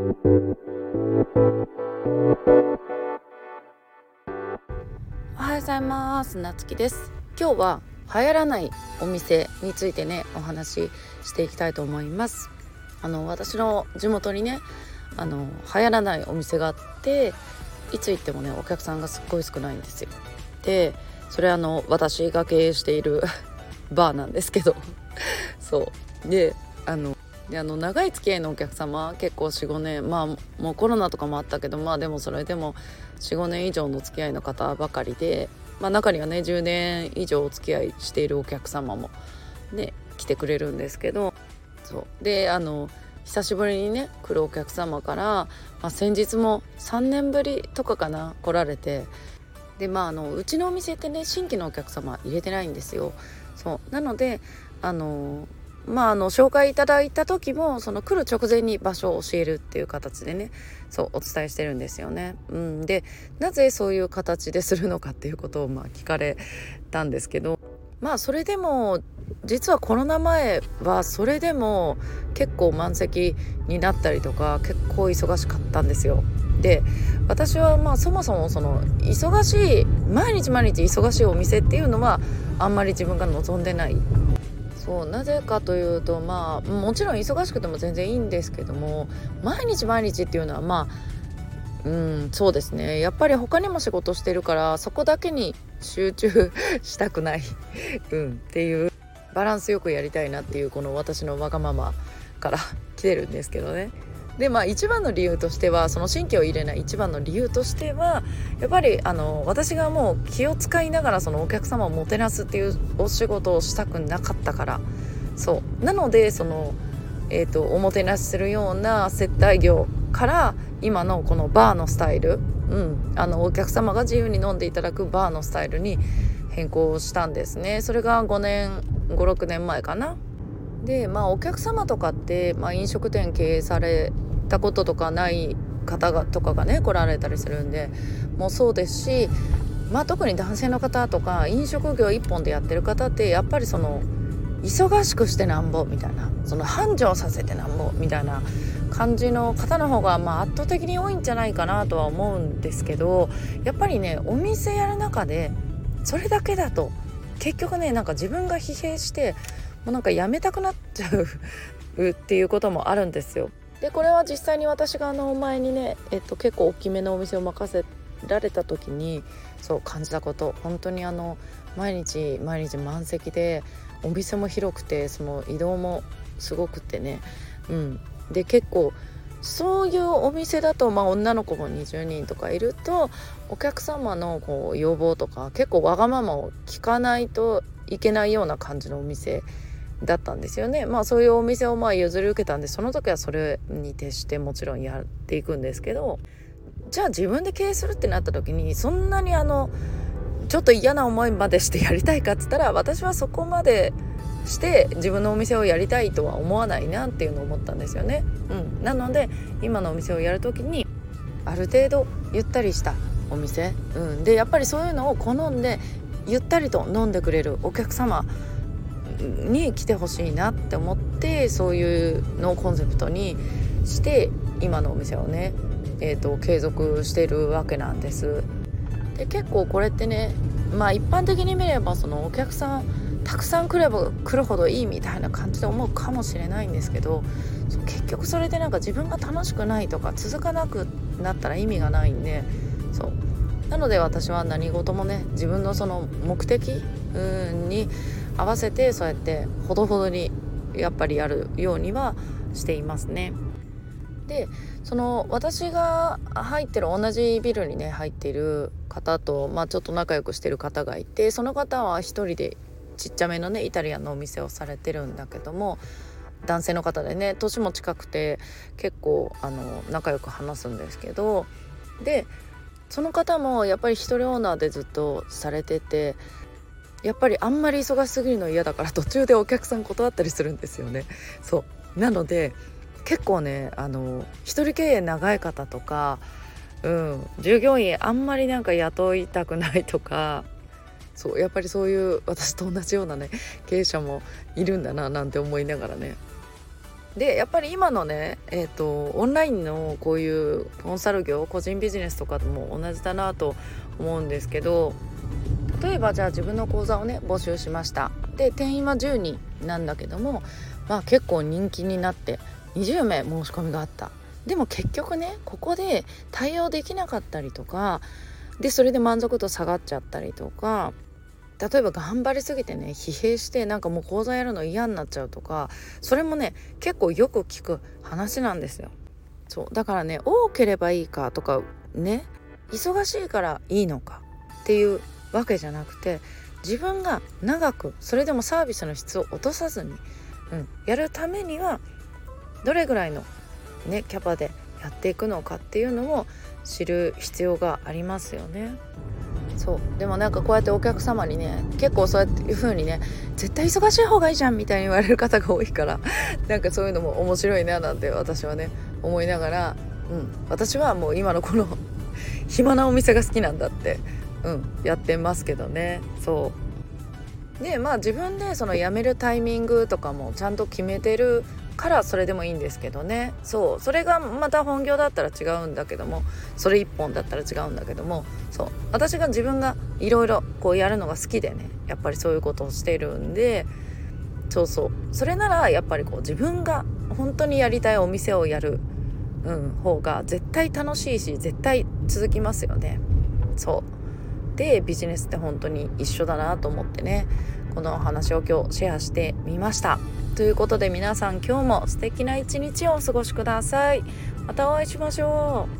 おはようございます。なつきです。今日は流行らないお店についてねお話ししていきたいと思います。あの私の地元にねあの流行らないお店があっていつ行ってもねお客さんがすっごい少ないんですよ。でそれあの私が経営している バーなんですけど。そう。であのであの長い付き合いのお客様結構45年まあもうコロナとかもあったけどまあでもそれでも45年以上の付き合いの方ばかりで、まあ、中にはね10年以上お付き合いしているお客様もね来てくれるんですけどそうであの久しぶりにね来るお客様から、まあ、先日も3年ぶりとかかな来られてでまああのうちのお店ってね新規のお客様入れてないんですよ。そうなのであのまあ、あの紹介いただいた時もその来る直前に場所を教えるっていう形でねそうお伝えしてるんですよね。うん、でなぜそういう形でするのかっていうことをまあ聞かれたんですけどまあそれでも実はコロナ前はそれでも結構満席になったりとか結構忙しかったんですよ。で私はまあそもそもその忙しい毎日毎日忙しいお店っていうのはあんまり自分が望んでないそうなぜかというとまあもちろん忙しくても全然いいんですけども毎日毎日っていうのはまあうんそうですねやっぱり他にも仕事してるからそこだけに集中したくない うんっていうバランスよくやりたいなっていうこの私のわがままから来てるんですけどね。でまあ一番の理由としてはその神経を入れない一番の理由としてはやっぱりあの私がもう気を使いながらそのお客様をもてなすっていうお仕事をしたくなかったからそう。なのでその、えーと、おもてなしするような接待業から今のこのバーのスタイル、うん、あのお客様が自由に飲んでいただくバーのスタイルに変更したんですね。それが5年56年前かな。でまあお客様とかって、まあ、飲食店経営されたこととかない方がとかがね来られたりするんでもうそうですし、まあ、特に男性の方とか飲食業一本でやってる方ってやっぱりその忙しくしてなんぼみたいなその繁盛させてなんぼみたいな感じの方の方がまあ圧倒的に多いんじゃないかなとは思うんですけどやっぱりねお店やる中でそれだけだと結局ねなんか自分が疲弊してもうなんかやめたくなっちゃうっていうこともあるんですよ。でこれは実際に私があの前にね、えっと、結構大きめのお店を任せられた時にそう感じたこと。本当にあの毎日毎日満席でお店も広くてその移動もすごくてね。うん。で結構そういうお店だと、まあ、女の子も20人とかいるとお客様のこう要望とか結構わがままを聞かないといけないような感じのお店だったんですよね。まあそういうお店をまあ譲り受けたんでその時はそれに徹してもちろんやっていくんですけどじゃあ自分で経営するってなった時にそんなにあのちょっと嫌な思いまでしてやりたいかっつったら私はそこまでして自分のお店をやりたいとは思わないなっていうのを思ったんですよね。うん、なので今のお店をやる時にある程度ゆったりしたお店、うん、でやっぱりそういうのを好んでゆったりと飲んでくれるお客様に来てほしいなって思ってそういうのをコンセプトにして今のお店をね、えーと、継続してるわけなんです。で結構これってねまあ一般的に見ればそのお客さんたくさん来れば来るほどいいみたいな感じで思うかもしれないんですけど結局それでなんか自分が楽しくないとか続かなくなったら意味がないんでそうなので私は何事もね自分のその目的に合わせてそうやってほどほどにやっぱりやるようにはしていますね。でその私が入ってる同じビルにね入っている方と、まあ、ちょっと仲良くしてる方がいてその方は一人でちっちゃめのねイタリアンのお店をされてるんだけども男性の方でね年も近くて結構あの仲良く話すんですけどでその方もやっぱり一人オーナーでずっとされててやっぱりあんまり忙しすぎるの嫌だから途中でお客さん断ったりするんですよね。そう。なので結構ねあの一人経営長い方とか、うん、従業員あんまりなんか雇いたくないとかそう。やっぱりそういう私と同じようなね経営者もいるんだななんて思いながらね。でやっぱり今のね、えーと、オンラインのこういうコンサル業個人ビジネスとかも同じだなと思うんですけど例えばじゃあ自分の講座をね募集しましたで定員は10人なんだけどもまあ結構人気になって20名申し込みがあったでも結局ねここで対応できなかったりとかでそれで満足度下がっちゃったりとか例えば頑張りすぎてね疲弊してなんかもう講座やるの嫌になっちゃうとかそれもね結構よく聞く話なんですよ。そうだからね多ければいいかとかね忙しいからいいのかっていうわけじゃなくて自分が長くそれでもサービスの質を落とさずに、うん、やるためにはどれぐらいの、ね、キャパでやっていくのかっていうのを知る必要がありますよね。そうでもなんかこうやってお客様にね結構そうやっていう風にね絶対忙しい方がいいじゃんみたいに言われる方が多いから なんかそういうのも面白いななんて私はね思いながら、うん、私はもう今のこの 暇なお店が好きなんだって、うん、やってますけどね。そう。でまあ自分でその辞めるタイミングとかもちゃんと決めてるからそれでもいいんですけどね。そう。それがまた本業だったら違うんだけどもそれ一本だったら違うんだけどもそう。私が自分がいろいろこうやるのが好きでねやっぱりそういうことをしてるんでそうそう。それならやっぱりこう自分が本当にやりたいお店をやる、うん、方が絶対楽しいし絶対続きますよね。そう。でビジネスって本当に一緒だなと思ってねこのお話を今日シェアしてみました。ということで皆さん今日も素敵な一日をお過ごしください。またお会いしましょう。